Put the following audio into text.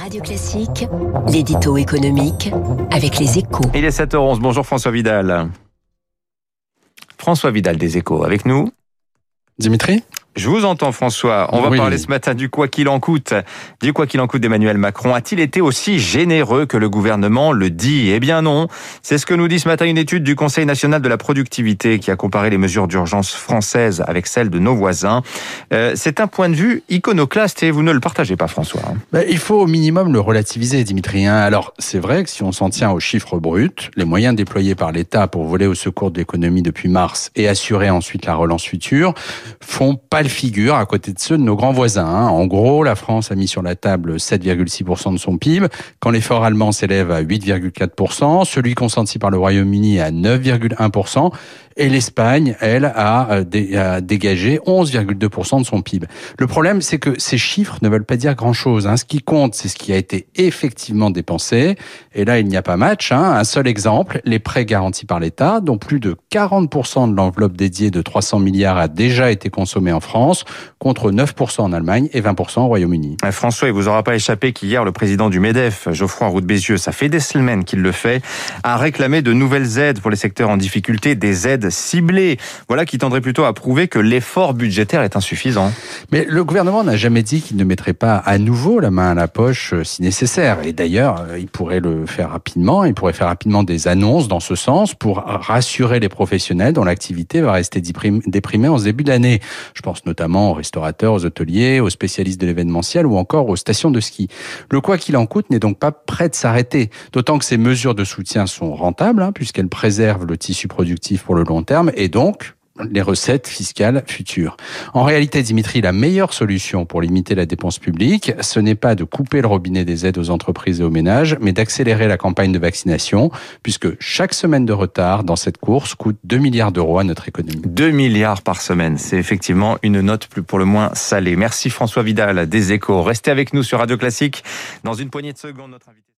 Radio Classique, l'édito économique avec les échos. Il est 7h11. Bonjour François Vidal. François Vidal des échos avec nous. Dimitri? Je vous entends François. On va Oui. parler ce matin du quoi qu'il en coûte. Du quoi qu'il en coûte d'Emmanuel Macron. A-t-il été aussi généreux que le gouvernement le dit? Eh bien non. C'est ce que nous dit ce matin une étude du Conseil national de la productivité qui a comparé les mesures d'urgence françaises avec celles de nos voisins. Euh, c'est un point de vue iconoclaste et vous ne le partagez pas François. Ben, Il faut au minimum le relativiser, Dimitri. hein. Alors, c'est vrai que si on s'en tient aux chiffres bruts, les moyens déployés par l'État pour voler au secours de l'économie depuis mars et assurer ensuite la relance future font pas figure à côté de ceux de nos grands voisins. hein. En gros, la France a mis sur la table 7,6% de son PIB, quand l'effort allemand s'élève à 8,4%, celui consenti par le Royaume-Uni à 9,1%, et l'Espagne, elle, a, euh, dégagé 11,2% de son PIB. Le problème, c'est que ces chiffres ne veulent pas dire grand-chose. hein. Ce qui compte, c'est ce qui a été effectivement dépensé. Et là, il n'y a pas match. hein. Un seul exemple, les prêts garantis par l'État, dont plus de 40% de l'enveloppe dédiée de 300 milliards a déjà été consommée en France, contre 9% en Allemagne et 20% au Royaume-Uni. Euh, François, il vous aura pas échappé qu'hier, le président du MEDEF, Geoffroy Roux de Bézieux, ça fait des semaines qu'il le fait, a réclamé de nouvelles aides pour les secteurs en difficulté, des aides ciblées. Voilà qui tendrait plutôt à prouver que l'effort budgétaire est insuffisant. Mais le gouvernement n'a jamais dit qu'il ne mettrait pas à nouveau la main à la poche euh, si nécessaire. Et d'ailleurs, euh, il pourrait le faire rapidement. Il pourrait faire rapidement des annonces dans ce sens pour rassurer les professionnels dont l'activité va rester déprim- déprimée en ce début d'année. Je notamment aux restaurateurs, aux hôteliers, aux spécialistes de l'événementiel ou encore aux stations de ski. Le quoi qu'il en coûte n'est donc pas prêt de s'arrêter. D'autant que ces mesures de soutien sont rentables hein, puisqu'elles préservent le tissu productif pour le long terme et donc les recettes fiscales futures. En réalité, Dimitri, la meilleure solution pour limiter la dépense publique, ce n'est pas de couper le robinet des aides aux entreprises et aux ménages, mais d'accélérer la campagne de vaccination, puisque chaque semaine de retard dans cette course coûte 2 milliards d'euros à notre économie. 2 milliards par semaine, c'est effectivement une note plus pour le moins salée. Merci François Vidal des Échos. Restez avec nous sur Radio Classique. Dans une poignée de secondes, notre invité.